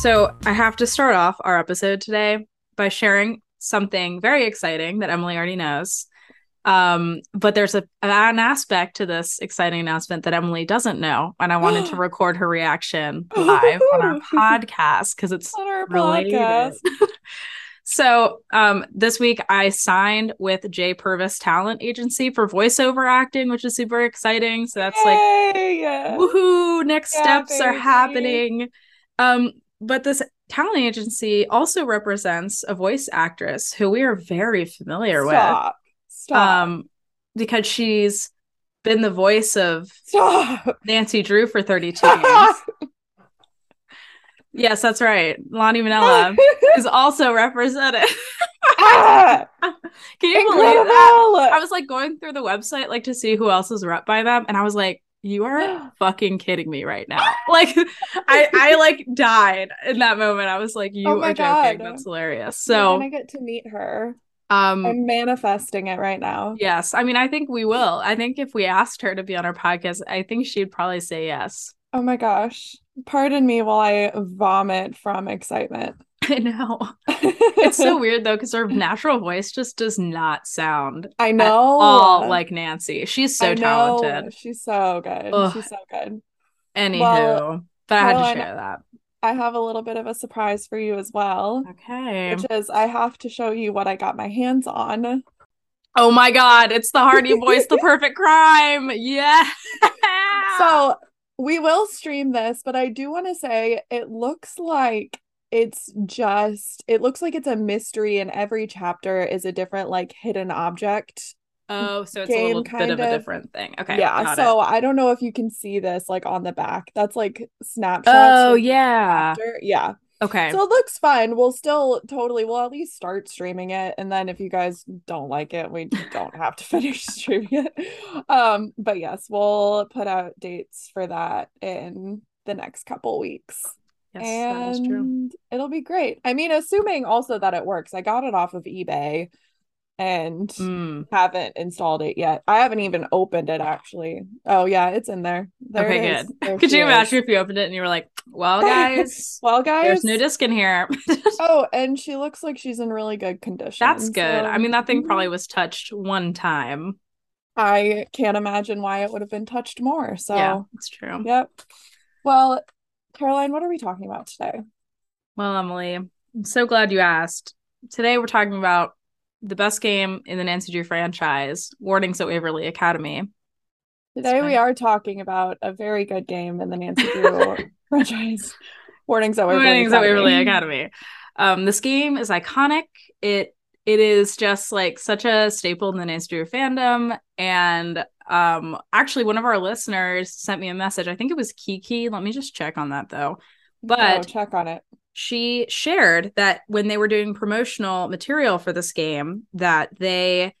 So I have to start off our episode today by sharing something very exciting that Emily already knows. Um, but there's a an aspect to this exciting announcement that Emily doesn't know, and I wanted to record her reaction live on our podcast because it's On our related. podcast. so um this week I signed with Jay Purvis Talent Agency for voiceover acting, which is super exciting. So that's like woohoo next Yeah, steps are happening um but this talent agency also represents a voice actress who we are very familiar Stop. with Stop. um because she's been the voice of Stop. Nancy Drew for 32 years. yes, that's right. Lani Minella is also represented. Ah, Can you believe that? I was like going through the website like to see who else was rep by them, and I was like, "You are fucking kidding me right now!" Like, I I like died in that moment. I was like, "You Oh are joking? God. That's hilarious." So, gonna get to meet her. um, I'm manifesting it right now. yes, I mean, I think we will. I think if we asked her to be on our podcast, I think she'd probably say yes. Oh my gosh. Pardon me while I vomit from excitement. I know it's so weird though because her natural voice just does not sound I at know. all like Nancy. She's so talented. She's so good. Ugh. She's so good. Anywho, Well, but I had to share that. I have a little bit of a surprise for you as well, Okay. which is I have to show you what I got my hands on. Oh my god, it's the Hardy Boys, the perfect crime. Yeah. So we will stream this, but I do want to say it looks like it's just it looks like it's a mystery and every chapter is a different like hidden object. oh, so it's a little bit kind of a different thing. Okay. yeah, so it. I don't know if you can see this like on the back. That's like snapshots. Oh yeah. chapter. Yeah. Okay. So it looks fun. We'll still totally we'll at least start streaming it. And then if you guys don't like it, we don't have to finish streaming it. Um, but yes, we'll put out dates for that in the next couple weeks. Yes, that is true. and it'll be great. I mean, assuming also that it works. I got it off of eBay and Mm. haven't installed it yet. I haven't even opened it actually. Oh yeah, it's in there. There Okay, it is. good. There Could you is. imagine if you opened it and you were like, well, guys, Well, guys, there's no disc in here. Oh, and she looks like she's in really good condition. That's good. I mean, that thing probably was touched one time. I can't imagine why it would have been touched more. So, Yeah, it's true. yep. Well, Caroline, what are we talking about today? Well, Emily, I'm so glad you asked. Today we're talking about the best game in the Nancy Drew franchise, Warnings at Waverly Academy. Today we are talking about a very good game in the Nancy Drew franchise. Warnings at Waverly Warnings at Waverly Academy. Academy. Um, this game is iconic. It it is just like such a staple in the Nancy Drew fandom. And um, actually, one of our listeners sent me a message. I think it was Kiki. Let me just check on that though. Oh, But check on it. she shared that when they were doing promotional material for this game that they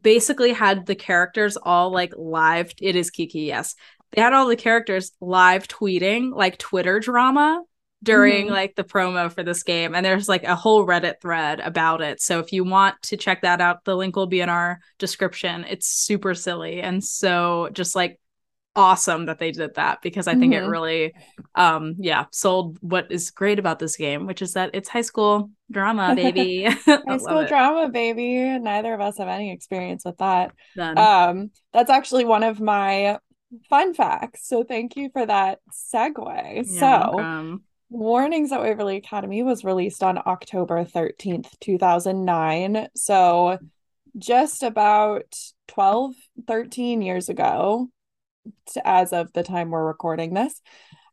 basically had the characters all like live it is kiki yes they had all the characters live tweeting like twitter drama during Mhm. like the promo for this game and there's like a whole reddit thread about it so if you want to check that out the link will be in our description it's super silly and so just like awesome that they did that because i think it Mhm. really um yeah sold what is great about this game which is that it's high school drama baby High school drama, baby. Neither of us have any experience with that. Done. Um, that's actually one of my fun facts. So thank you for that segue. You're so. Warnings at Waverly Academy was released on October 13th, 2009. So just about 12, 13 years ago, to, as of the time we're recording this.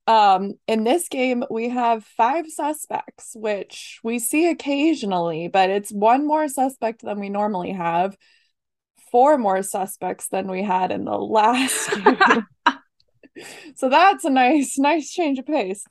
Um, in this game, we have five suspects, which we see occasionally, but it's one more suspect than we normally have, four more suspects than we had in the last so that's a nice, nice change of pace.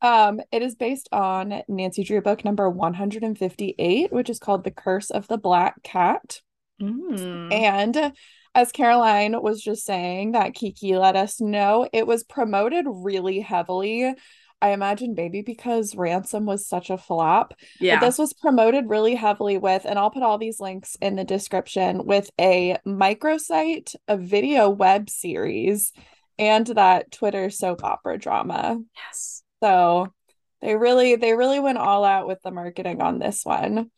Um, it is based on Nancy Drew book number 158, which is called The Curse of the Black Cat. Mm. And as Caroline was just saying, that Kiki let us know, it was promoted really heavily. I imagine maybe because Ransom was such a flop. yeah But this was promoted really heavily with, and I'll put all these links in the description with a microsite, a video web series, and that Twitter soap opera drama. yes So They really they really went all out with the marketing on this one.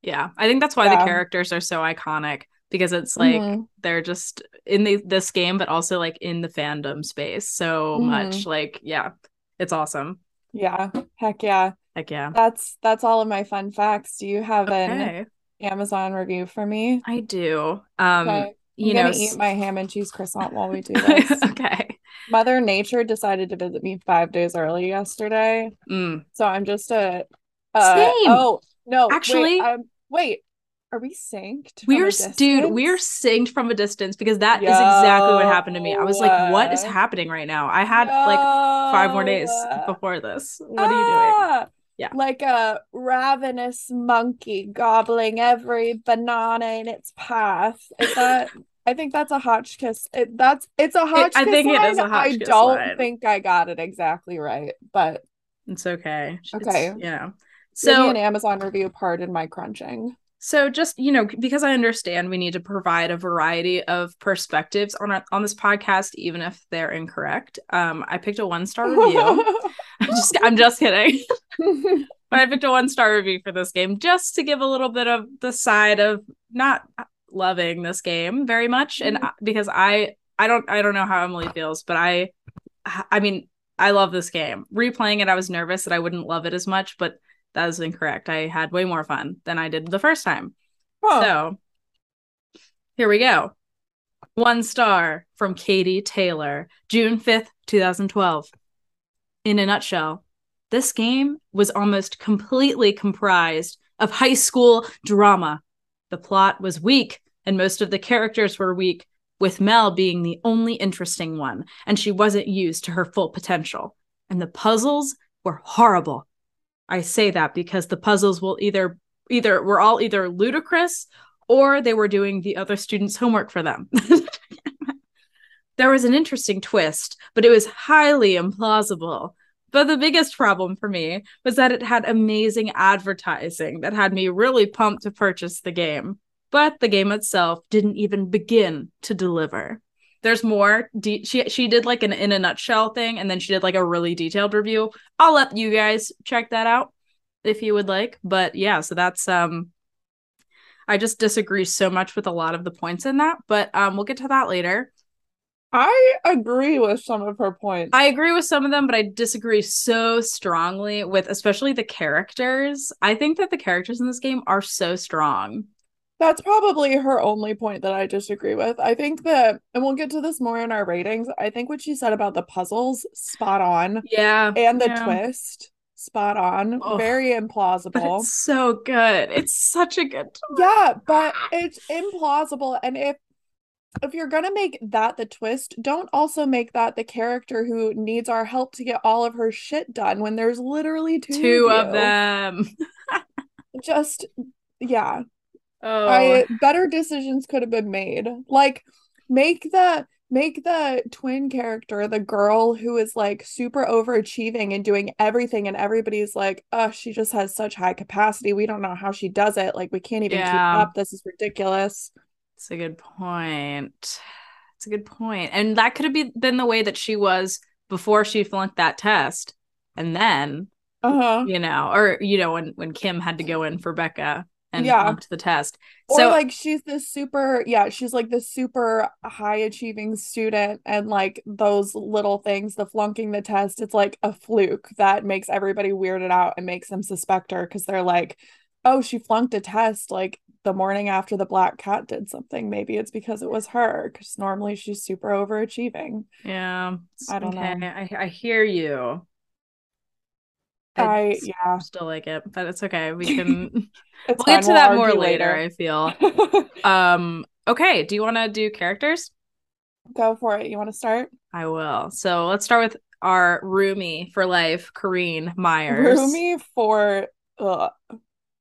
Yeah. I think that's why Yeah. the characters are so iconic because it's like Mhm. they're just in the this game but also like in the fandom space so Mhm. much. Like yeah. It's awesome. Yeah. Heck yeah. Heck yeah. That's that's all of my fun facts. Do you have an Amazon review for me? I do. Um Okay. I'm you know eat my ham and cheese croissant while we do this. okay. Mother Nature decided to visit me five days early yesterday, Mm. so I'm just a uh, Same. oh no, Actually- I'm wait, are we synced? We're dude, we're synced from a distance because that is exactly what happened to me. I was like, what is happening right now? I had like five more days before this. What are you doing? Ah, Yeah. Like a ravenous monkey gobbling every banana in its path. Is that? I think that's a Hotchkiss. It, that's it's a Hotchkiss think it is a line. Hotchkiss I don't line. think I got it exactly right, but It's okay. It's- Okay. you know. So an Amazon review. Pardon my crunching. So just, you know, because I understand we need to provide a variety of perspectives on our, on this podcast even if they're incorrect. Um I picked a one-star review. I'm just I'm just kidding. But I picked a one-star review for this game just to give a little bit of the side of not loving this game very much and mm-hmm. I- because I I don't I don't know how Emily feels, but I I mean, I love this game. Replaying it I was nervous that I wouldn't love it as much, but that is incorrect. I had way more fun than I did the first time. Huh. So here we go. One star from Katie Taylor, June 5th, 2012. In a nutshell, this game was almost completely comprised of high school drama. The plot was weak, and most of the characters were weak, with Mel being the only interesting one, and she wasn't used to her full potential. And the puzzles were horrible. I say that because the puzzles will either either were all either ludicrous or they were doing the other students' homework for them. there was an interesting twist, but it was highly implausible. But the biggest problem for me was that it had amazing advertising that had me really pumped to purchase the game. But the game itself didn't even begin to deliver. There's more. De- she she did like an in a nutshell thing, and then she did like a really detailed review. I'll let you guys check that out if you would like. But yeah, so that's um I just disagree so much with a lot of the points in that, but um we'll get to that later. I agree with some of her points. I agree with some of them, but I disagree so strongly with especially the characters. I think that the characters in this game are so strong. That's probably her only point that I disagree with. I think that, and we'll get to this more in our ratings. I think what she said about the puzzles, spot on, Yeah. and the yeah. twist, spot on. Very implausible. it's so good. It's such a good Yeah, but ah. it's implausible. And if if you're gonna make that the twist, don't also make that the character who needs our help to get all of her shit done when there's literally two, two of, of them. Just yeah. Oh, I better decisions could have been made. Like make the make the twin character the girl who is like super overachieving and doing everything and everybody's like, "Oh, she just has such high capacity. We don't know how she does it. Like we can't even keep up. This is ridiculous." It's a good point. It's a good point. And that could have been the way that she was before she flunked that test. And then, Uh-huh. you know, or you know, when when Kim had to go in for Becca and Yeah. flunked the test. Or so like she's this super, yeah, she's like this super high achieving student, and like those little things, the flunking the test, it's like a fluke that makes everybody weirded out and makes them suspect her because they're like, oh, she flunked a test like the morning after the black cat did something. Maybe it's because it was her, because normally she's super overachieving. yeah, I don't okay. know. I I hear you. I, yeah, still like it, but it's okay. We can we'll fine. get to that more argue later, I feel. Um okay, do you want to do characters? Go for it. You want to start? I will. So let's start with our roomie for life, Corrine Myers. Rumi for ugh.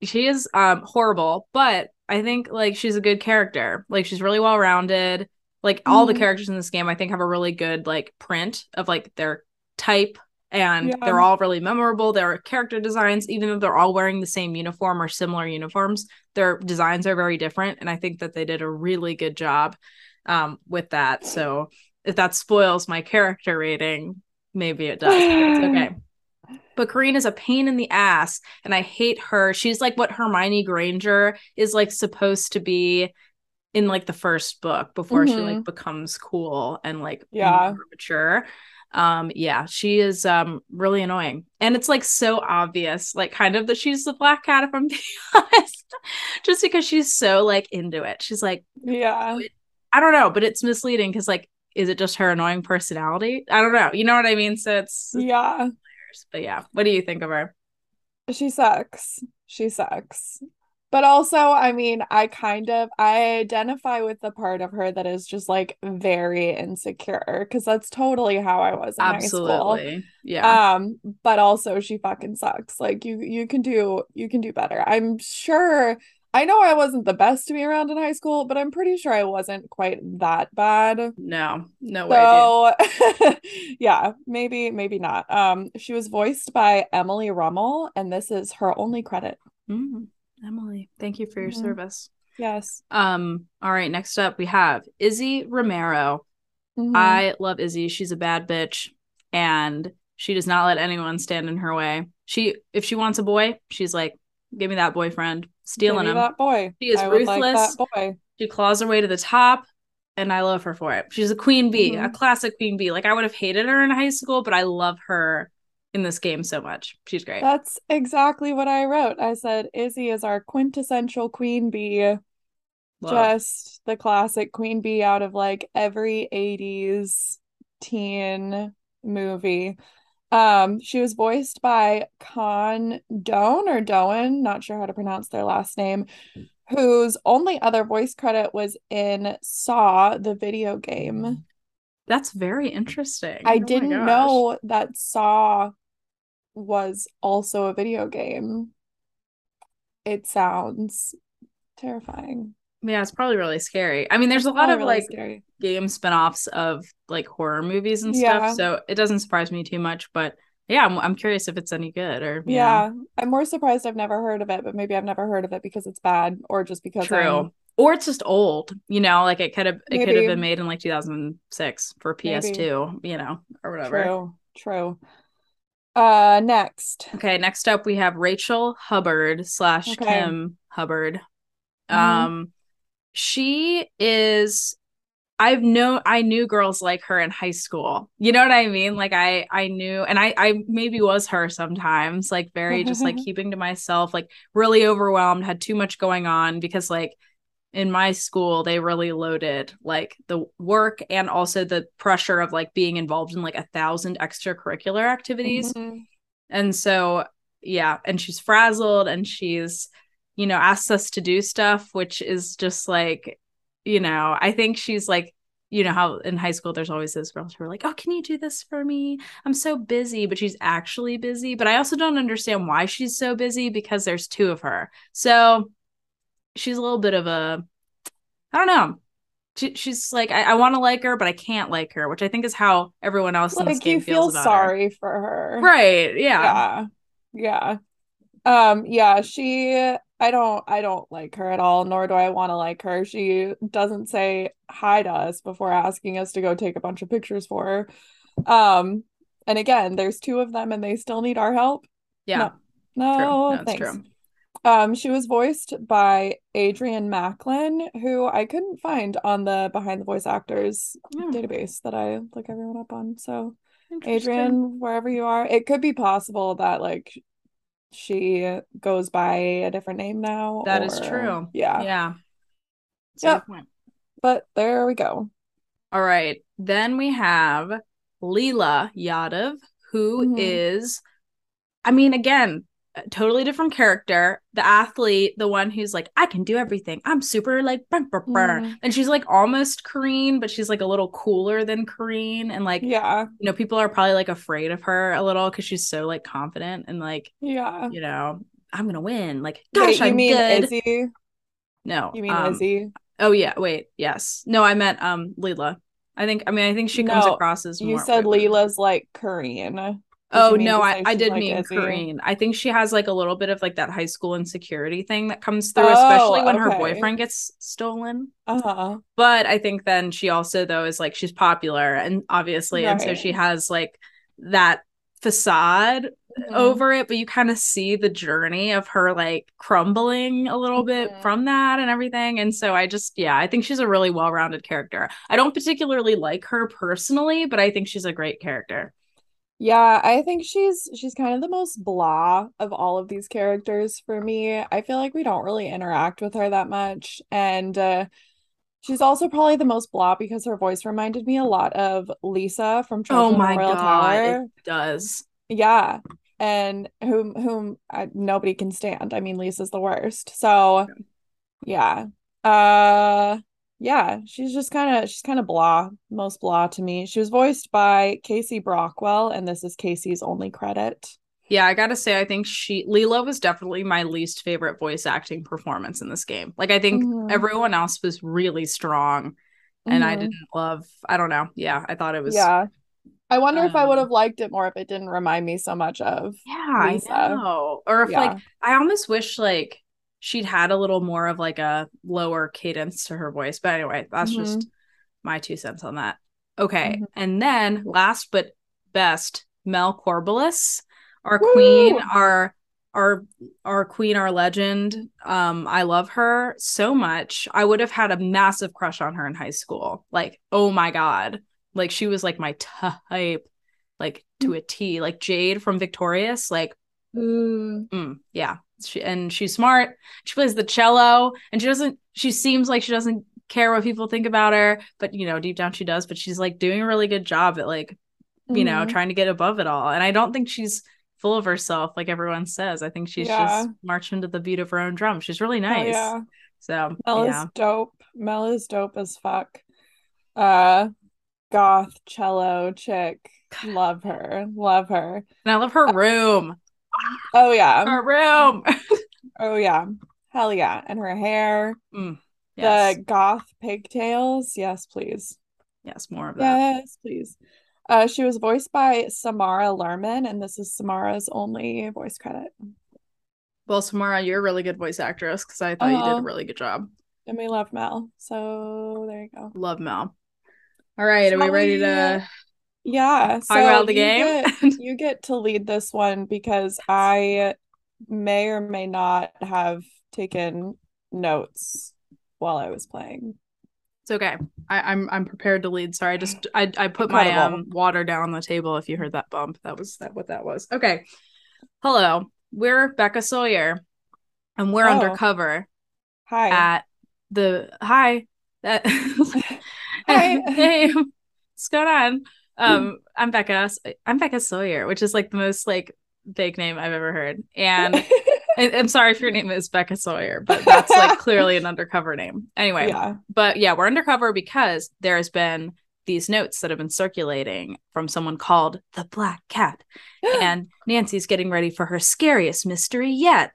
She is um horrible, but I think like she's a good character. Like she's really well rounded. Like all the Mhm. characters in this game, I think have a really good like print of like their type, and Yeah. they're all really memorable. Their character designs, even though they're all wearing the same uniform or similar uniforms, their designs are very different, and I think that they did a really good job um with that. So if that spoils my character rating, maybe it does. It's okay. But Corinne is a pain in the ass, and I hate her. She's like what Hermione Granger is like supposed to be in like the first book before mm-hmm. she like becomes cool and like yeah mature um yeah she is um really annoying. And it's like so obvious like kind of that she's the black cat if i'm being honest just because she's so like into it. She's like yeah. I don't know but it's misleading because like is it just her annoying personality? I don't know you know what i mean? So it's yeah. But yeah what do you think of her? She sucks. She sucks but also, I mean, I kind of I identify with the part of her that is just like very insecure because that's totally how I was in Absolutely. high school. Yeah. Um, but also she fucking sucks. Like you you can do you can do better. I'm sure I know I wasn't the best to be around in high school, but I'm pretty sure I wasn't quite that bad. No, no way. So yeah, maybe, maybe not. Um, she was voiced by Emily Rummel, and this is her only credit. Mm. Emily, thank you for your mm-hmm. service. Yes. Um, all right, next up we have Izzy Romero. Mm-hmm. I love Izzy. She's a bad bitch and she does not let anyone stand in her way. She if she wants a boy, she's like, give me that boyfriend, stealing him. That boy. She is I ruthless. Like boy. She claws her way to the top and I love her for it. She's a queen bee, mm-hmm. a classic queen bee. Like I would have hated her in high school, but I love her in this game so much. She's great. That's exactly what I wrote. I said Izzy is our quintessential queen bee. Love. Just the classic queen bee out of like every 80s teen movie. Um, she was voiced by Con Doan or Doan, not sure how to pronounce their last name, whose only other voice credit was in Saw, the video game. That's very interesting. I oh didn't know that Saw was also a video game. It sounds terrifying. Yeah, it's probably really scary. I mean, there's a lot of really like scary. game spin-offs of like horror movies and yeah. stuff, so it doesn't surprise me too much, but yeah, I'm, I'm curious if it's any good or yeah. Know. I'm more surprised I've never heard of it, but maybe I've never heard of it because it's bad or just because True. I'm... Or it's just old, you know, like it could have it could have been made in like 2006 for PS2, maybe. you know, or whatever. True. True. Uh, next. Okay, next up we have Rachel Hubbard slash okay. Kim Hubbard. Mm-hmm. Um, she is. I've known I knew girls like her in high school. You know what I mean? Like I I knew, and I I maybe was her sometimes. Like very just like keeping to myself, like really overwhelmed, had too much going on because like in my school they really loaded like the work and also the pressure of like being involved in like a thousand extracurricular activities. Mm-hmm. and so yeah and she's frazzled and she's you know asks us to do stuff which is just like you know i think she's like you know how in high school there's always those girls who are like oh can you do this for me? I'm so busy but she's actually busy. But i also don't understand why she's so busy because there's two of her. So she's a little bit of a I don't know. She, she's like I, I want to like her, but I can't like her, which I think is how everyone else like, in this game you feel sorry her. for her, right? Yeah, yeah, yeah. Um, yeah. She, I don't, I don't like her at all. Nor do I want to like her. She doesn't say hi to us before asking us to go take a bunch of pictures for her. Um, and again, there's two of them, and they still need our help. Yeah. No, no, no thanks. True. Um, she was voiced by Adrian Macklin, who I couldn't find on the behind the voice actors yeah. database that I look everyone up on. So Adrian, wherever you are, it could be possible that like she goes by a different name now. That or... is true. Yeah. Yeah. yeah. But there we go. All right. Then we have Leela Yadav, who mm-hmm. is, I mean, again, totally different character. The athlete the one who's like i can do everything. I'm super like burr, burr, burr. Mm. and she's like almost Corinne but she's like a little cooler than Corinne and like yeah. you know people are probably like afraid of her a little because she's so like confident and like yeah. you know i'm gonna win. Like gosh wait, you I'm mean good. Izzy? no you mean um, Izzy? oh yeah wait yes. No i meant um Leela. I think I mean I think she comes no, across as you said Leela's like Corinne Oh no, I, I did like mean Izzy? Corinne. I think she has like a little bit of like that high school insecurity thing that comes through, oh, especially when okay. her boyfriend gets stolen. Uh-huh. But I think then she also though is like she's popular and obviously, right. and so she has like that facade Mhm. over it, but you kind of see the journey of her like crumbling a little bit Mhm. from that and everything. And so I just, yeah, I think she's a really well rounded character. I don't particularly like her personally, but I think she's a great character. Yeah, I think she's she's kind of the most blah of all of these characters for me. I feel like we don't really interact with her that much. And uh she's also probably the most blah because her voice reminded me a lot of Lisa from Oh my Royal God, Tower. it does. Yeah. And whom whom I, nobody can stand. I mean, Lisa's the worst. So, yeah. Uh yeah, she's just kind of she's kind of blah, most blah to me. She was voiced by Casey Brockwell, and this is Casey's only credit. Yeah, I gotta say, I think she Leela was definitely my least favorite voice acting performance in this game. Like, I think Mhm. everyone else was really strong, and I Mhm. didn't love. I don't know. Yeah, I thought it was. Yeah. I wonder if I would um, have liked it more if it didn't remind me so much of Yeah, Lisa. I know. Or if Yeah. like I almost wish like she'd had a little more of like a lower cadence to her voice. But anyway, that's Mm-hmm. just my two cents on that. Okay. Mhm. And then last but best, Mel Corbelis, our queen, our our our queen, our legend. Um, I love her so much. I would have had a massive crush on her in high school. Like, oh my God. Like she was like my type, like to a T. Like Jade from Victorious, like Mm. Mm, yeah. She and she's smart. She plays the cello and she doesn't she seems like she doesn't care what people think about her, but you know, deep down she does, but she's like doing a really good job at like, you know, Mhm. trying to get above it all. And I don't think she's full of herself like everyone says. I think she's Yeah. just marching to the beat of her own drum. She's really Oh, nice. yeah. So, Mel yeah. is dope. Mel is dope as fuck. Uh, goth cello chick. Love her. Love her. And I love her room. Oh yeah. Her room. Oh yeah. Hell yeah. And her hair. Mm, yes. The goth pigtails. Yes, please. yes, more of that. Yes, please. Uh, she was voiced by Samara Lerman, and this is Samara's only voice credit. Well, Samara, you're a really good voice actress because I thought you did a really good job. And we love Mel. So there you go. Love Mel. All right, are we ready to Yeah. So about the you get, you get to lead this one because I may or may not have taken notes while I was playing. It's okay. I, I'm I'm prepared to lead. Sorry, I just I I put my um water down on the table. If you heard that bump, that was that what that was. Okay. Hello, we're Becca Sawyer, and we're Oh. undercover Hi. at the hi. That Hi. hey, what's going on? Um, I'm Becca. I'm Becca Sawyer, which is like the most like fake name I've ever heard. And I- I'm sorry if your name is Becca Sawyer, but that's like clearly an undercover name. Anyway, yeah. but yeah, we're undercover because there has been these notes that have been circulating from someone called the Black Cat, and Nancy's getting ready for her scariest mystery yet.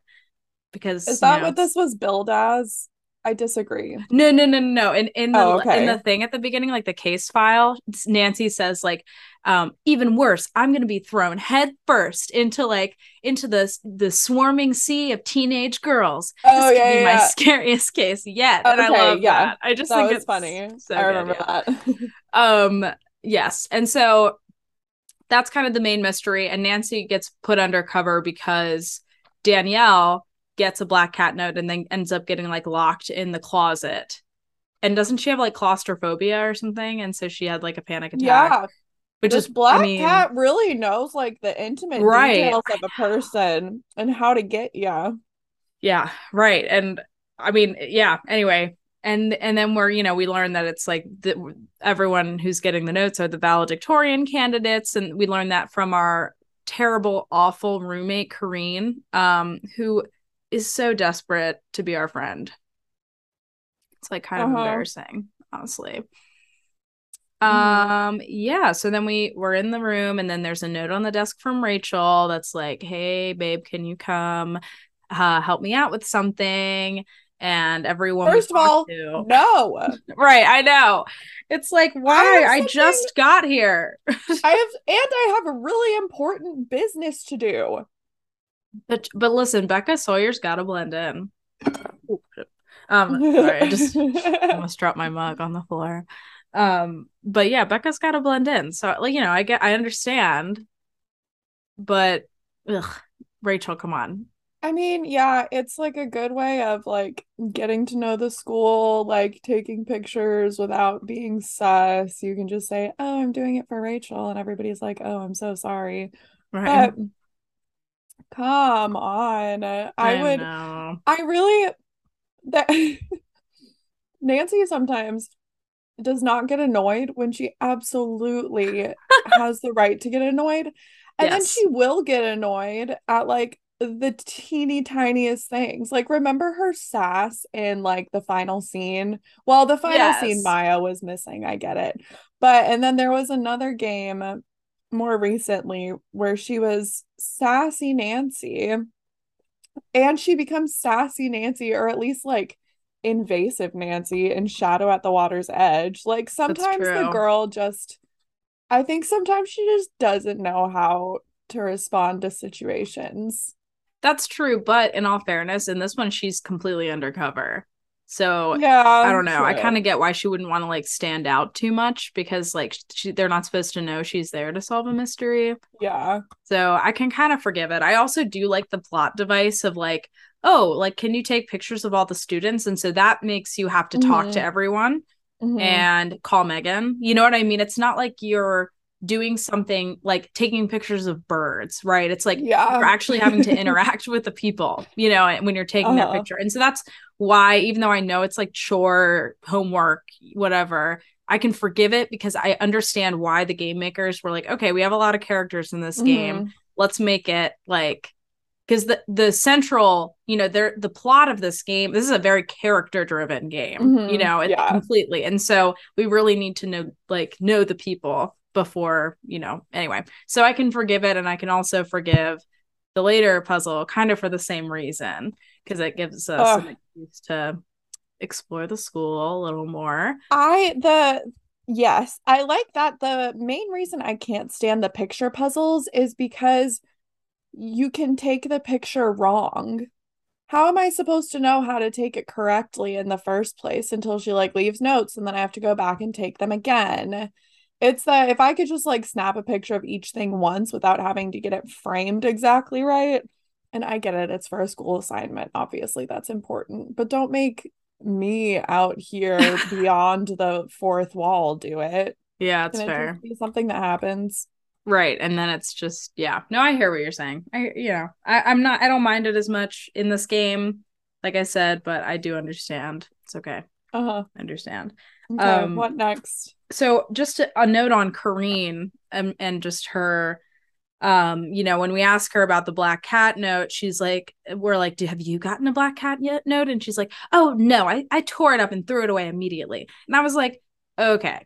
Because Is you that know, what this was billed as? I disagree. No, no, no, no, no. In in the Oh, okay. in the thing at the beginning, like the case file, Nancy says like, um, even worse, I'm gonna be thrown head first into like into the the swarming sea of teenage girls. Oh this yeah, be yeah, my yeah. scariest case yet. And I Okay, love yeah. that. I just That think it's funny. so I remember that. Um, yes. And so that's kind of the main mystery. And Nancy gets put undercover because Danielle gets a black cat note and then ends up getting like locked in the closet. And doesn't she have like claustrophobia or something? And so she had like a panic attack. Yeah, Which this is black I mean, cat really knows like the intimate Right. details of a person and how to get yeah. Yeah, right. And I mean, yeah, anyway. And and then we're, you know, we learn that it's like the, everyone who's getting the notes are the valedictorian candidates and we learn that from our terrible awful roommate Kareen, um who is so desperate to be our friend. It's like kind of Uh-huh. embarrassing, honestly. Mhm. Um yeah, so then we we're in the room and then there's a note on the desk from Rachel that's like, "Hey babe, can you come uh help me out with something?" And everyone First of all, to- no. right, I know. It's like, why? I something- just got here. I have and I have a really important business to do. But but listen, Becca Sawyer's got to blend in. Um, sorry, I just almost dropped my mug on the floor. Um, but yeah, Becca's got to blend in. So like you know, I get, I understand, but ugh, Rachel, come on. I mean, yeah, it's like a good way of like getting to know the school, like taking pictures without being sus. You can just say, "Oh, I'm doing it for Rachel," and everybody's like, "Oh, I'm so sorry." Right. But come on. I, I would know. I really that Nancy sometimes does not get annoyed when she absolutely has the right to get annoyed. And then she will get annoyed at like the teeny tiniest things. Like remember her sass in like the final scene? Well, the final scene Maya was missing, I get it. But and then there was another game more recently where she was sassy Nancy and she becomes sassy Nancy or at least like invasive Nancy in Shadow at the Water's Edge. Like sometimes the girl just I think sometimes she just doesn't know how to respond to situations. That's true, but in all fairness, in this one she's completely undercover. So Yeah, I don't know. I kind of get why she wouldn't want to like stand out too much because like she, they're not supposed to know she's there to solve a mystery. yeah. So I can kind of forgive it. I also do like the plot device of like, oh, like can you take pictures of all the students? And so that makes you have to talk to Mhm. everyone Mhm. and call Megan. You know what I mean? It's not like you're doing something like taking pictures of birds, right? It's like yeah. you're actually having to interact with the people, you know, when you're taking that Uh-huh. picture. And so that's why, even though I know it's like chore, homework, whatever, I can forgive it because I understand why the game makers were like, okay, we have a lot of characters in this game. Mhm. Let's make it like because the the central, you know, there the plot of this game, this is a very character driven game, Mhm. you know, Yeah. completely. And so we really need to know like know the people before, you know, anyway. So I can forgive it and I can also forgive the later puzzle kind of for the same reason because it gives us an excuse to explore the school a little more. I the yes, I like that. The main reason I can't stand the picture puzzles is because you can take the picture wrong. How am I supposed to know how to take it correctly in the first place until she like leaves notes and then I have to go back and take them again? It's that if I could just like snap a picture of each thing once without having to get it framed exactly right. And I get it, it's for a school assignment. Obviously, that's important. But don't make me out here beyond the fourth wall do it. Yeah, it's it fair. something that happens? Right. And then it's just, yeah. No, I hear what you're saying. I, you know, I, I'm not, I don't mind it as much in this game, like I said, but I do understand. It's okay. Uh-huh. Understand. Okay, Um, what next? So just a, note on Kareen and, and just her, um, you know, when we ask her about the black cat note, she's like, we're like, do have you gotten a black cat yet note? And she's like, oh no, I, I tore it up and threw it away immediately. And I was like, okay,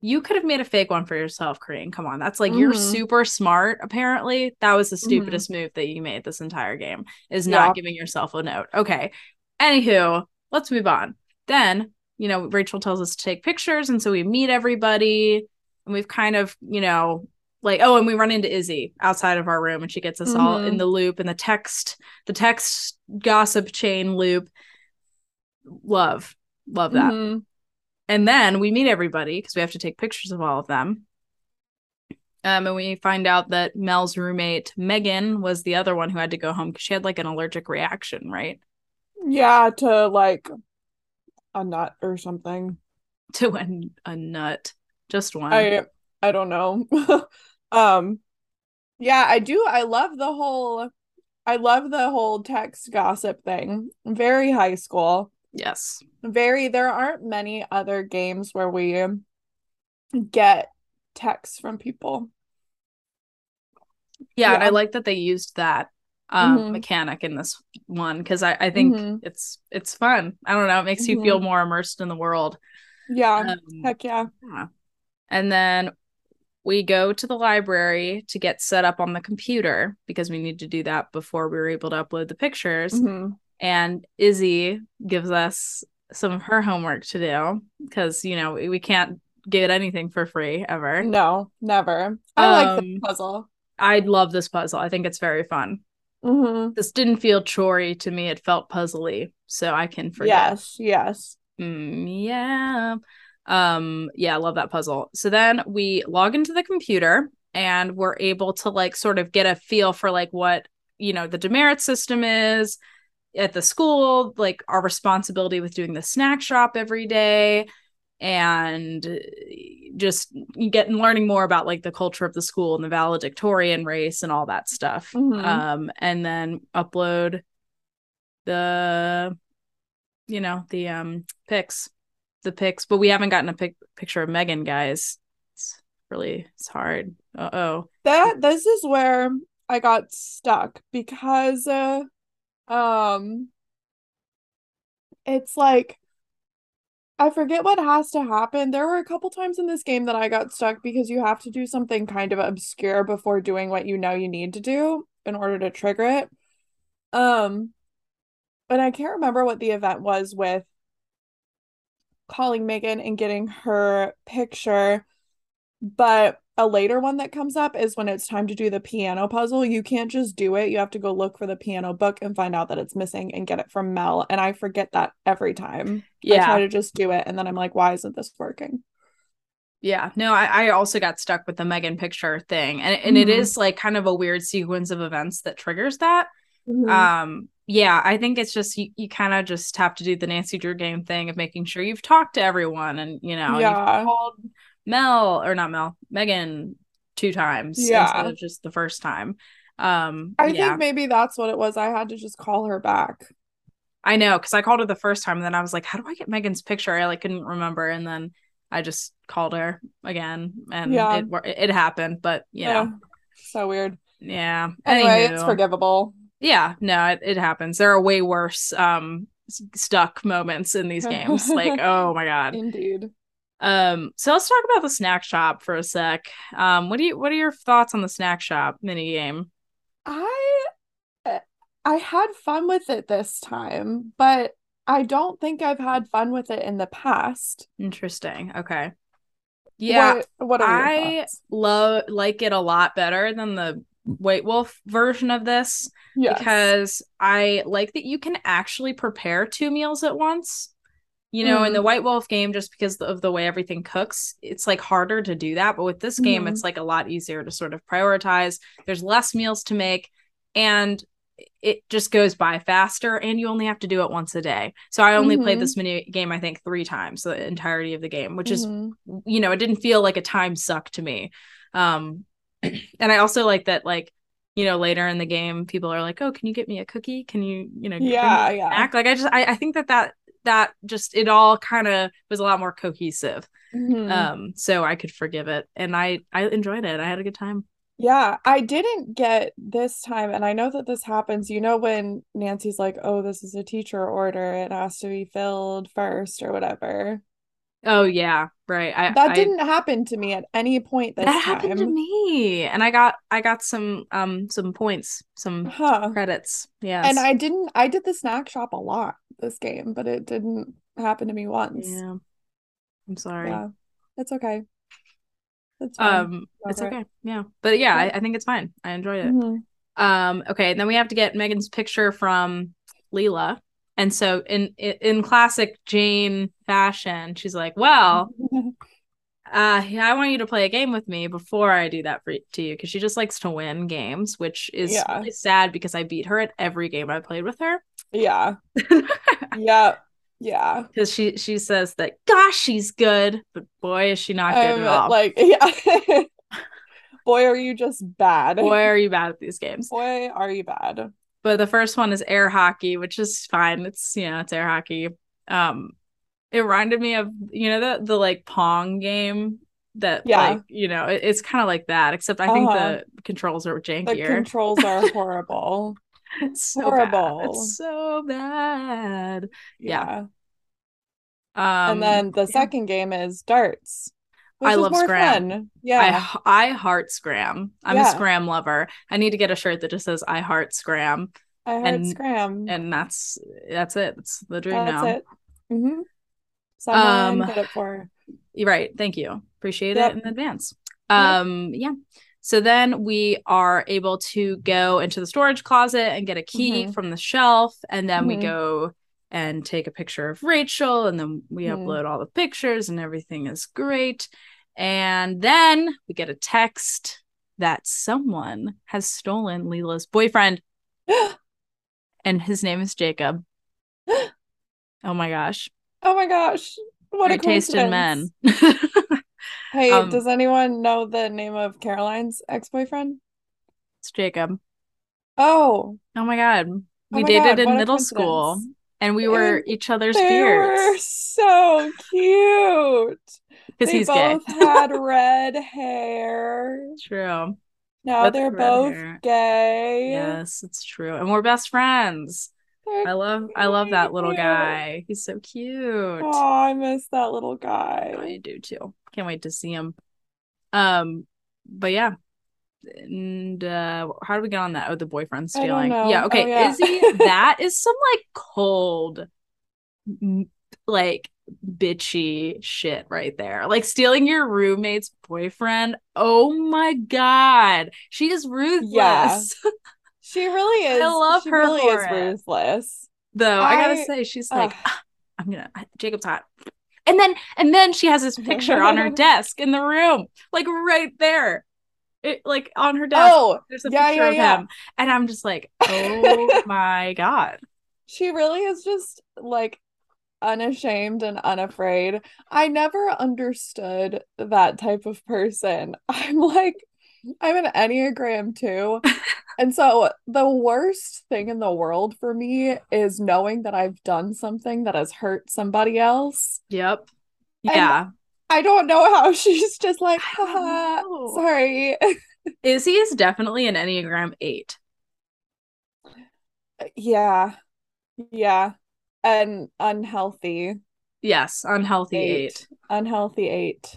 you could have made a fake one for yourself, Kareen. Come on. That's like you're Mhm. super smart, apparently. That was the stupidest move that you made this entire game, is not giving yourself a note. Okay. Anywho, let's move on. Then, you know, Rachel tells us to take pictures, and so we meet everybody, and we've kind of, you know, like, oh, and we run into Izzy outside of our room, and she gets us all in Mhm. the loop and the text, the text gossip chain loop. Love, love that. Mhm. And then we meet everybody because we have to take pictures of all of them. Um, and we find out that Mel's roommate Megan was the other one who had to go home because she had like an allergic reaction, right? Yeah, to like a nut or something. To a, a nut, just one. I I don't know. um yeah, I do I love the whole I love the whole text gossip thing. Very high school. yes. Very there aren't many other games where we get texts from people. Yeah, and I like that they used that um Mhm. mechanic in this one because I, I think Mhm. it's it's fun. I don't know, it makes you Mhm. feel more immersed in the world. Yeah. Um, Heck yeah. Yeah. And then we go to the library to get set up on the computer because we need to do that before we were able to upload the pictures. Mhm. And Izzy gives us some of her homework to do because, you know, we, we can't get anything for free ever. No, never. I like Um, the puzzle. I love this puzzle. I think it's very fun. Mhm. This didn't feel chory to me. It felt puzzly. So I can forget. Yes, yes. Mm, yeah. Um, yeah, I love that puzzle. So then we log into the computer and we're able to like sort of get a feel for like what you know the demerit system is at the school like our responsibility with doing the snack shop every day and just getting learning more about like the culture of the school and the valedictorian race and all that stuff Mhm. um and then upload the you know the um pics the pics. But we haven't gotten a pic- picture of megan guys. It's really it's hard. Uh-oh. That this is where I got stuck because uh, um it's like I forget what has to happen. There were a couple times in this game that I got stuck because you have to do something kind of obscure before doing what you know you need to do in order to trigger it. Um and I can't remember what the event was with calling Megan and getting her picture, but a later one that comes up is when it's time to do the piano puzzle. You can't just do it. You have to go look for the piano book and find out that it's missing and get it from Mel. And I forget that every time. Yeah. I try to just do it and then I'm like, why isn't this working? yeah no I, I also got stuck with the megan picture thing and, and it Mhm. is like kind of a weird sequence of events that triggers that Mhm. um yeah i think it's just you, you kind of just have to do the nancy drew game thing of making sure you've talked to everyone and you know Yeah. you've called mel or not mel megan two times Yeah. instead of just the first time um I yeah think maybe that's what it was. I had to just call her back. i know because i called her the first time and then i was like how do i get megan's picture i like couldn't remember and then i just called her again and Yeah. it it happened but you know Ugh, so weird. yeah Anyway, it's forgivable. yeah no it, it happens there are way worse um stuck moments in these games like oh my god Indeed. Um so let's talk about the snack shop for a sec um what do you what are your thoughts on the snack shop mini game I I had fun with it this time, but I don't think I've had fun with it in the past. interesting okay yeah What, what are I love like it a lot better than the white wolf version of this Yes. because I like that you can actually prepare two meals at once. You know, in Mm. the White Wolf game, just because of the way everything cooks, it's like harder to do that. But with this game, Mhm. it's like a lot easier to sort of prioritize. There's less meals to make, and it just goes by faster. And you only have to do it once a day. So I only played Mhm. this mini game, I think, three times the entirety of the game, which is Mhm. you know, it didn't feel like a time suck to me. Um, and I also like that, like, you know, later in the game, people are like, "Oh, can you get me a cookie? Can you, you know, Yeah, yeah. snack?" Like, I just, I, I think that that that just it all kind of was a lot more cohesive. Mhm. Um, so I could forgive it, and I I enjoyed it. I had a good time. Yeah, I didn't get this time, and I know that this happens. You know, when Nancy's like, "Oh, this is a teacher order, it has to be filled first or whatever." Oh yeah, right. I That I, didn't happen to me at any point that happened to me, and I got I got some um some points, some Huh. credits. Yeah, And I didn't, I did the snack shop a lot this game, but it didn't happen to me once. yeah. I'm sorry. Yeah, it's okay. It's fine. Um, it's it. okay. Yeah. But yeah, Yeah. I, I think it's fine. I enjoyed it. Mhm. Um, okay, and then we have to get Megan's picture from Leela. And so in in classic Jane fashion, she's like, "Well, uh, I want you to play a game with me before I do that for to you because she just likes to win games, which is Yeah. really sad because I beat her at every game I played with her. Yeah, yeah, yeah. Because she she says that, gosh, she's good, but boy, is she not good at all. like, yeah. Boy, are you just bad. boy, are you bad at these games. Boy, are you bad. But the first one is air hockey, which is fine. It's you know, it's air hockey. Um it reminded me of you know the the like Pong game that Yeah. like you know it- it's kind of like that except I think Uh-huh. the controls are jankier The controls are horrible. it's so bad. horrible. It's so bad. Yeah. Yeah. Um And then the yeah. second game is darts, which I love Scram. fun. Yeah. I heart Scram. I'm a Yeah. Scram lover. I need to get a shirt that just says I heart Scram, I heart and- Scram. and that's that's it. It's the dream That's now. it. Mm-hmm. Someone Um, get it for. Right. Thank you. Appreciate Yep. it in advance. Yep. Um, yeah. So then we are able to go into the storage closet and get a key Mhm. from the shelf, and then we Mhm. go and take a picture of Rachel, and then we Mhm. upload all the pictures, and everything is great. And then we get a text that someone has stolen Leela's boyfriend, and his name is Jacob. oh my gosh. Oh my gosh. What Great a taste in men. Hey, Um, does anyone know the name of Caroline's ex-boyfriend? it's Jacob. Oh, Oh my god. We my dated God, in middle school. And we were And each other's they were so cute. because he's gay. both had red hair. True. Now Both they're both hair. gay. Yes, it's true. And we're best friends. They're I love I love that little guy. He's so cute. Oh, I miss that little guy. I do too. Can't wait to see him. Um, but yeah. And uh how do we get on that? Oh, the boyfriend stealing. Yeah, okay. Oh, yeah. Izzy, that is some like cold like bitchy shit right there. Like stealing your roommate's boyfriend. Oh my god. She is ruthless. Yeah. She really is. I love she her really is it. ruthless. Though I gotta say, she's like. "Ah, I'm gonna Jacob's hot. And then and then she has this picture on her desk in the room, like right there. It like on her desk. Oh, there's a yeah, picture yeah, of yeah. him. And I'm just like, oh my God. she really is just like unashamed and unafraid. I never understood that type of person. I'm like, I'm an Enneagram too. And so the worst thing in the world for me is knowing that I've done something that has hurt somebody else. Yep. And- Yeah. I don't know how she's just like, I don't haha, sorry. Izzy is definitely an Enneagram 8. Yeah. Yeah. And unhealthy. Yes, unhealthy Eight. 8. Unhealthy eight.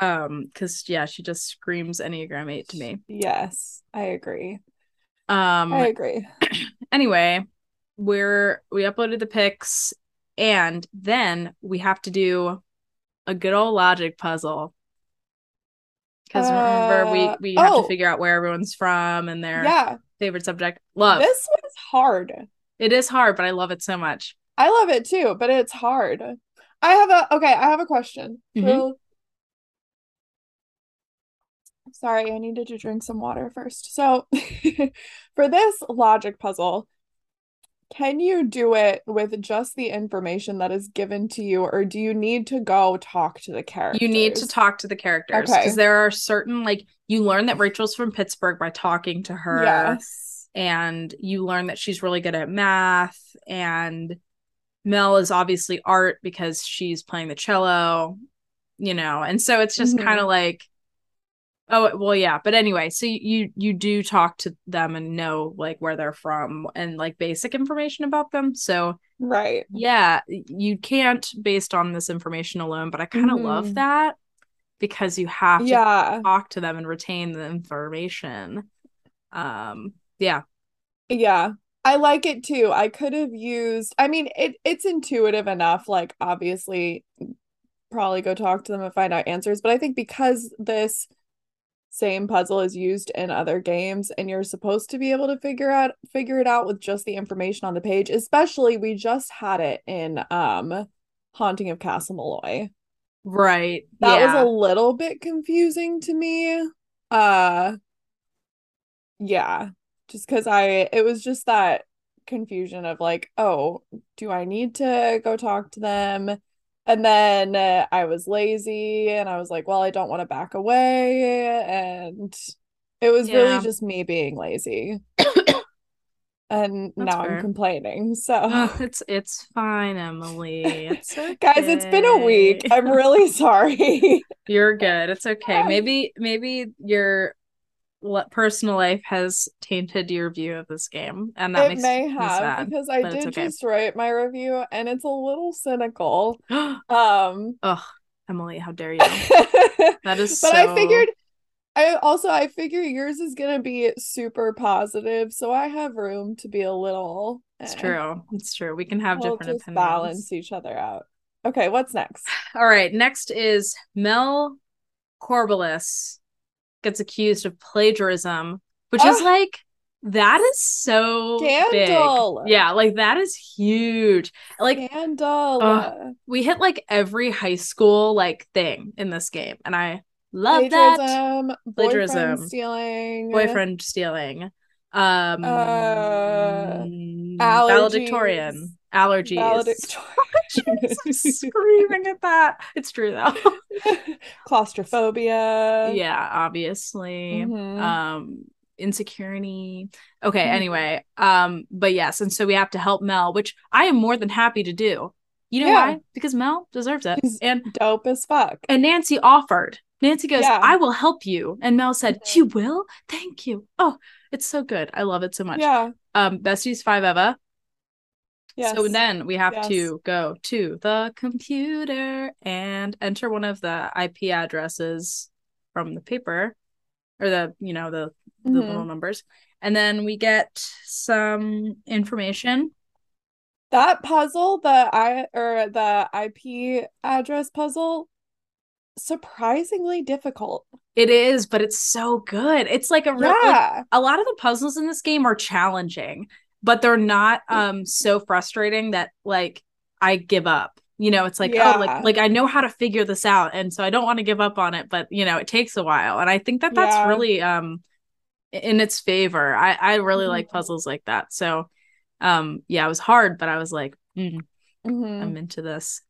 Um, because yeah, she just screams Enneagram 8 to me. Yes, I agree. Um I agree. anyway, we're we uploaded the pics and then we have to do a good old logic puzzle. Because remember we Uh, we have oh. to figure out where everyone's from and their Yeah, favorite subject. Love. this was hard. It is hard, but I love it so much. I love it too, but it's hard. I have a okay, I have a question. Mhm. So sorry, I needed to drink some water first. So for this logic puzzle, can you do it with just the information that is given to you, or do you need to go talk to the characters? You need to talk to the characters Okay. because there are certain like you learn that Rachel's from Pittsburgh by talking to her. Yes. and you learn that she's really good at math and Mel is obviously art because she's playing the cello, you know. And so it's just Mhm. kind of like oh well yeah, but anyway, so you you do talk to them and know like where they're from and like basic information about them. So Right. yeah, you can't based on this information alone, but I kind of Mhm. love that because you have to Yeah. talk to them and retain the information. Um yeah. Yeah. I like it too. I could have used, I mean, it it's intuitive enough. Like, obviously, probably go talk to them and find out answers. But I think because this same puzzle is used in other games and you're supposed to be able to figure out figure it out with just the information on the page, especially we just had it in um Haunting of Castle Malloy. Right. That yeah. was a little bit confusing to me. Uh yeah, just because I it was just that confusion of like, oh, do I need to go talk to them? And then uh, I was lazy and I was like, well, I don't want to back away. And it was Yeah. really just me being lazy. and That's now fair. I'm complaining. So, Ugh, it's it's fine, Emily. It's okay. guys, it's been a week. I'm really sorry. You're good. It's okay. Maybe maybe your le- personal life has tainted your view of this game, and that it makes may me have sad. because I did okay. just write my review and it's a little cynical. Ugh, Um, Emily, how dare you? That is. but is I figured I also I figure yours is gonna be super positive, so I have room to be a little. It's eh. true. It's true. We can have We'll different opinions. balance each other out. Okay, what's next? All right. Next is Mel Corbelis gets accused of plagiarism, which is Ah. like that is so Scandal. big. Yeah, like that is huge. Like Scandal. Ugh. we hit like every high school like thing in this game, and I Love that. Plagiarism, Plagiarism. boyfriend stealing, Boyfriend stealing. Um Uh, valedictorian. Allergies. valedictorian, I'm screaming at that. It's true though. claustrophobia. yeah, obviously. Mhm. Um insecurity. Okay, Mhm. anyway. Um, but yes, and so we have to help Mel, which I am more than happy to do. You know Yeah. why? Because Mel deserves it. He's And Dope as fuck. and Nancy offered. Nancy goes, Yeah. I will help you. And Mel said, Mhm. You will? Thank you. Oh, it's so good. I love it so much. Yeah. Um, Besties Five Eva. Yes. So then we have Yes. to go to the computer and enter one of the IP addresses from the paper or the, you know, the, the Mhm. little numbers. And then we get some information. That puzzle, the I or the IP address puzzle, surprisingly difficult. It is, but it's so good. It's like a real like, Yeah. a lot of the puzzles in this game are challenging, but they're not um so frustrating that like I give up. You know, it's like oh like like I know how to figure this out and so I don't want to give up on it, but you know, it takes a while. And I think that that's Yeah. really um in its favor. I I really like Mhm. puzzles like that. So um yeah, it was hard, but I was like, mm, Mhm. I'm into this.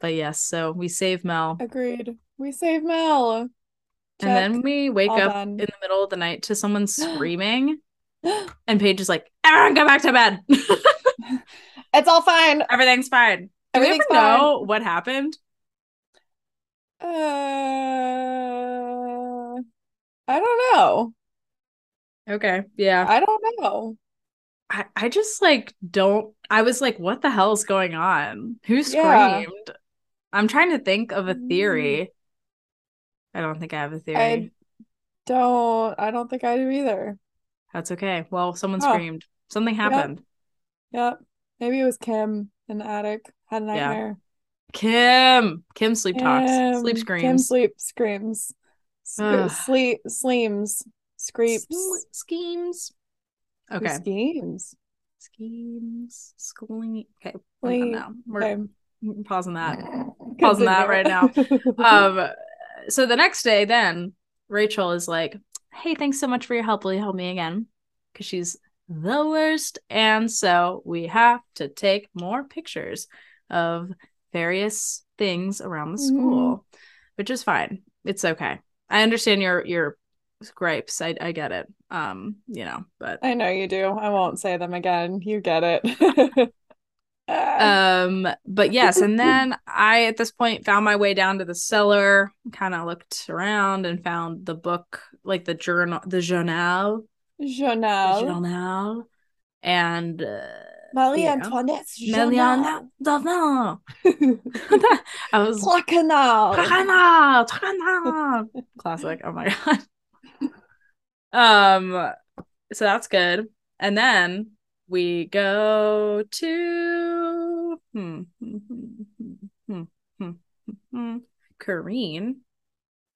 But yes, so we save Mel. Agreed. We save Mel. And then we wake All up done. in the middle of the night to someone screaming. And Paige is like, everyone go back to bed. It's all fine. Everything's fine. Do Everything's we ever know what happened? Uh, I don't know. Okay. Yeah. I don't know. I, I just like don't I was like, what the hell is going on? Who Yeah. screamed? I'm trying to think of a Mm. theory. I don't think I have a theory. I don't. I don't think I do either. That's okay. Well, someone Oh. screamed. Something happened. Yep. Maybe it was Kim in the attic. Had a Yeah. nightmare. Kim. Kim sleep talks. Kim- Sleep Kim screams. sleep screams. S- sleep sleems. Screeps. Sle- schemes. Okay. Schemes. Schemes. Schooling. Okay. we're Sleep. now. We're Okay. pausing that. Pausing that right now. um so the next day then rachel is like hey thanks so much for your help. Will you help me again? Because she's the worst. And so we have to take more pictures of various things around the school which is fine. It's okay. I understand your your gripes. I, I get it. Um you know but I know you do. I won't say them again. You get it. um but yes and then i at this point found my way down to the cellar kind of looked around and found the book like the journal the journal the Journal. journal and uh, Marie Yeah. Antoinette's Marianne journal. I was Placanal. Tracana, Tracana. classic. Oh my god. Um, so that's good. And then we go to hmm, hmm, hmm, hmm, hmm, hmm, hmm, Corine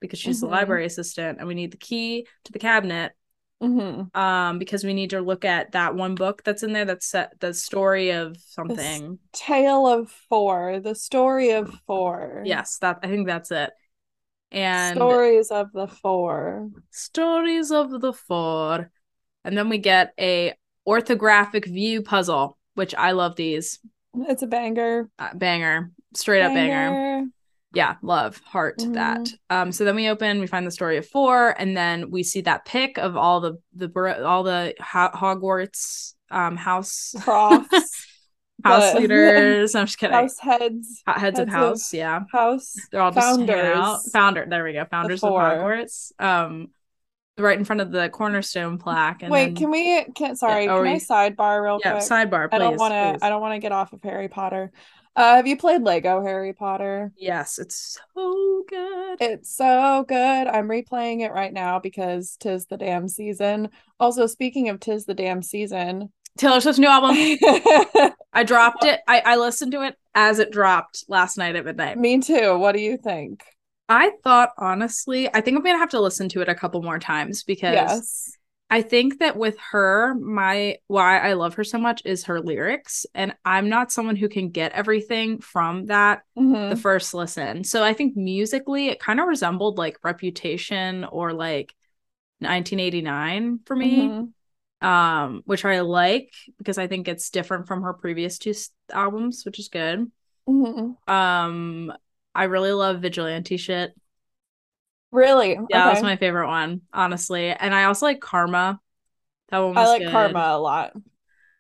because she's the Mhm. library assistant, and we need the key to the cabinet. Mhm. Um, because we need to look at that one book that's in there that's set the story of something. Tale of Four. The story of four. Yes, that I think that's it. And Stories of the Four. stories of the four. And then we get a orthographic view puzzle, which I love these. It's a banger. Uh, banger. Straight up banger. Banger. Yeah, love, heart that. Mhm. Um so then we open, we find the story of four and then we see that pic of all the the bro- all the Ho- Hogwarts um house Crofts. house leaders. I'm just kidding. House heads. Heads, of heads of house, yeah. House. They're all just out. Founders. Founder, there we go. Founders of. Hogwarts. Um, right in front of the cornerstone plaque. And Wait, then, can we can sorry, oh, can I we- sidebar real Yeah, quick? sidebar. Please. I don't want to. I don't want to get off of Harry Potter. Uh have you played Lego Harry Potter? Yes, it's so good. It's so good. I'm replaying it right now because tis the damn season. Also, speaking of tis the damn season, Taylor Swift's new album. I dropped it. I I listened to it as it dropped last night at midnight. Me too. What do you think? I thought honestly, I think I'm gonna have to listen to it a couple more times because Yes. I think that with her, my why I love her so much is her lyrics. And I'm not someone who can get everything from that Mhm. the first listen. So I think musically it kind of resembled like Reputation or like 1989 for me. Mhm. Um, which I like because I think it's different from her previous two albums, which is good. Mhm. Um, I really love Vigilante shit. Really? Yeah, that was my favorite one, honestly. And I also like Karma. That one was I like good. Karma a lot.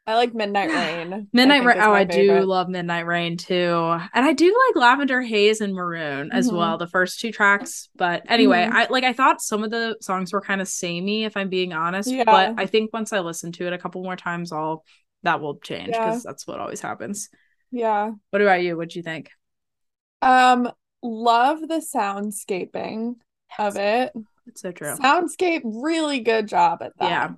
I like Midnight Rain. Midnight Rain. Oh, I do love Midnight Rain too. And I do like Lavender Haze and Maroon as Mhm. well, the first two tracks. But anyway, Mhm. I like I thought some of the songs were kind of samey, if I'm being honest. Yeah. But I think once I listen to it a couple more times, I'll that will change Yeah. because that's what always happens. Yeah. What about you? What'd you think? Um, love the soundscaping of it. It's so true. Soundscape, really good job at that. Yeah.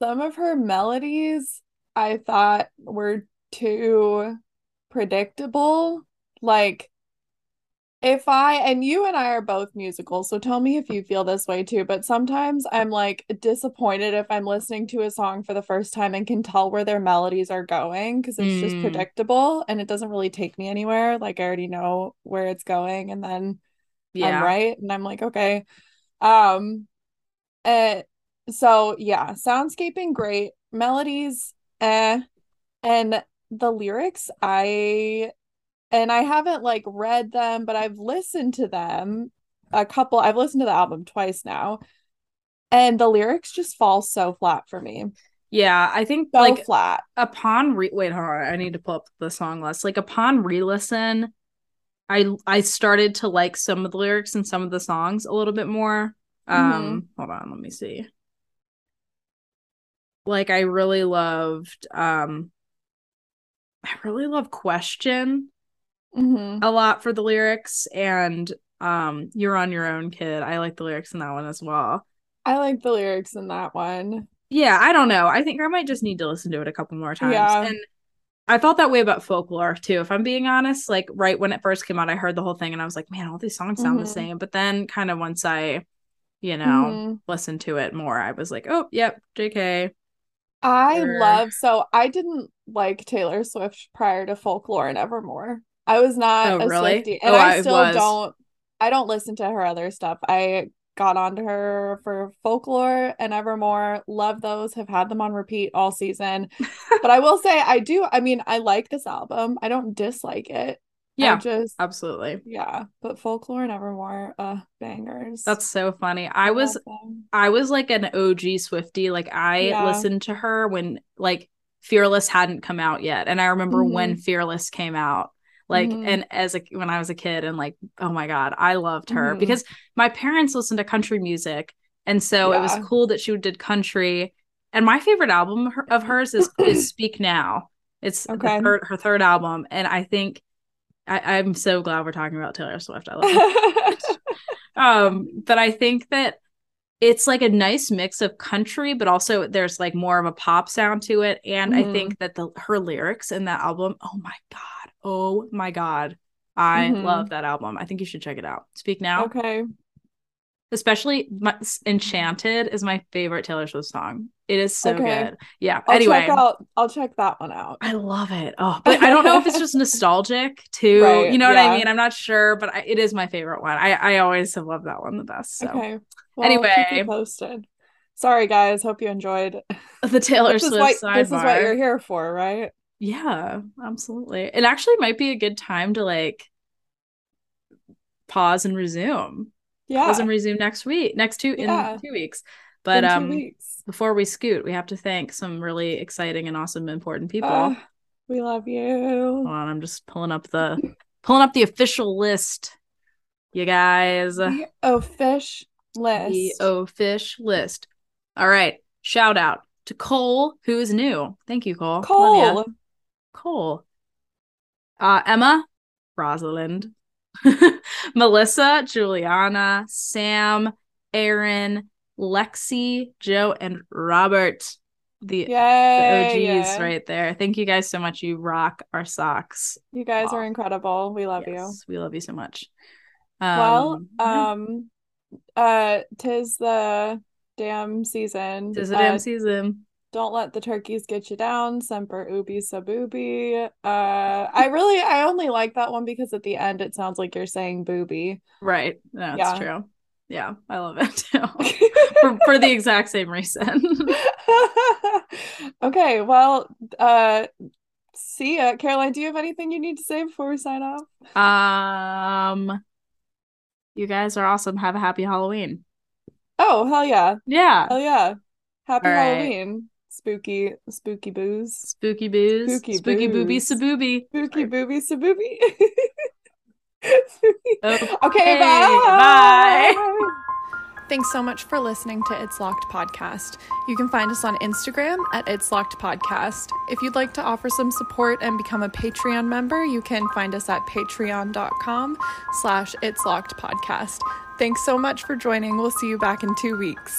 Some of her melodies I thought were too predictable. Like, if I, and you and I are both musical, so tell me if you feel this way too, but sometimes I'm like disappointed if I'm listening to a song for the first time and can tell where their melodies are going because it's just Mm. predictable and it doesn't really take me anywhere. Like, I already know where it's going, and then Yeah. I'm right. And I'm like, okay. Um, uh, so yeah, soundscaping great, melodies, eh, and the lyrics, I and I haven't like read them, but I've listened to them a couple. I've listened to the album twice now, and the lyrics just fall so flat for me. Yeah. I think So like flat. upon re wait, hold on. I need to pull up the song list. Like upon re-listen, I I started to like some of the lyrics and some of the songs a little bit more. Um, hold on, let me see. Like I really loved um I really love Question hmm a lot for the lyrics and um You're on Your Own Kid. I like the lyrics in that one as well. I like the lyrics in that one. Yeah, I don't know. I think I might just need to listen to it a couple more times. Yeah. And I felt that way about folklore too, if I'm being honest. Like right when it first came out, I heard the whole thing and I was like, man, all these songs sound the Mhm. same. But then kind of once I, you know, Mhm. listened to it more, I was like, oh, yep, JK. I Sure. love so I didn't like Taylor Swift prior to Folklore and Evermore. I was not Oh, a really? Swiftie, and Oh, I I still was. don't. I don't listen to her other stuff. I got onto her for Folklore and Evermore. Love those. Have had them on repeat all season. but I will say I do. I mean, I like this album. I don't dislike it. I Yeah, just absolutely. yeah. But Folklore and Evermore, uh, bangers. That's so funny. I was. I was like an OG Swifty. Like I Yeah. listened to her when like Fearless hadn't come out yet. And I remember when Fearless came out. Like Mhm. and as a when I was a kid and like, oh my God, I loved her Mhm. because my parents listened to country music. And so it was cool that she did country. And my favorite album of hers is is Speak Now. It's Okay. third her third album. And I think I, I'm so glad we're talking about Taylor Swift. I love her um but i think that it's like a nice mix of country but also there's like more of a pop sound to it and i Mhm. think that the her lyrics in that album oh my god oh my god i Mhm. love that album i think you should check it out speak now okay. especially my, enchanted is my favorite taylor swift song it is so Okay. good yeah I'll anyway check out I'll check that one out. I love it. Oh, but I don't know if it's just nostalgic too. Right, you know what I mean? I'm not sure, but I, it is my favorite one. I I always have loved that one the best. So Okay. Well, Anyway. posted. Sorry guys, hope you enjoyed. the Taylor This is Swift what this is what you're here for, right? Yeah, absolutely. It actually might be a good time to like pause and resume. Yeah. Pause and resume next week, next two Yeah. in two weeks. But two um, weeks. before we scoot, we have to thank some really exciting and awesome, important people. Ah, we love you. Hold on, I'm just pulling up the pulling up the official list. You guys, The the list. official list. All right, shout out to Cole, who is new. Thank you, Cole. Cole. Cole. Uh, Emma, Rosalind, Melissa, Juliana, Sam, Aaron, Lexi, Joe, and Robert. The, the Yay. OGs right there. Thank you guys so much. You rock our socks. You guys are incredible. We love you. We love you so much. Well, Um, yeah. um, uh, tis the damn season. Tis damn Uh, season. Don't let the turkeys get you down. Semper ubi sub ubi. Uh, I really, I only like that one because at the end it sounds like you're saying booby. Right. That's Yeah. true. Yeah, I love it too. for, for the exact same reason. okay, well, uh, see ya. Caroline, do you have anything you need to say before we sign off? um, you guys are awesome. Have a happy Halloween. Oh, hell yeah. Yeah. Hell yeah. Happy right. Halloween. Spooky, spooky booze. Spooky booze. Spooky Spooky, booby booze. sabooby. Spooky booby sabooby. Okay, okay, bye. bye. Thanks so much for listening to It's Locked Podcast. You can find us on Instagram at It's Locked Podcast. If you'd like to offer some support and become a Patreon member, you can find us at patreon.com slash It's Locked Podcast. Thanks so much for joining. We'll see you back in two weeks.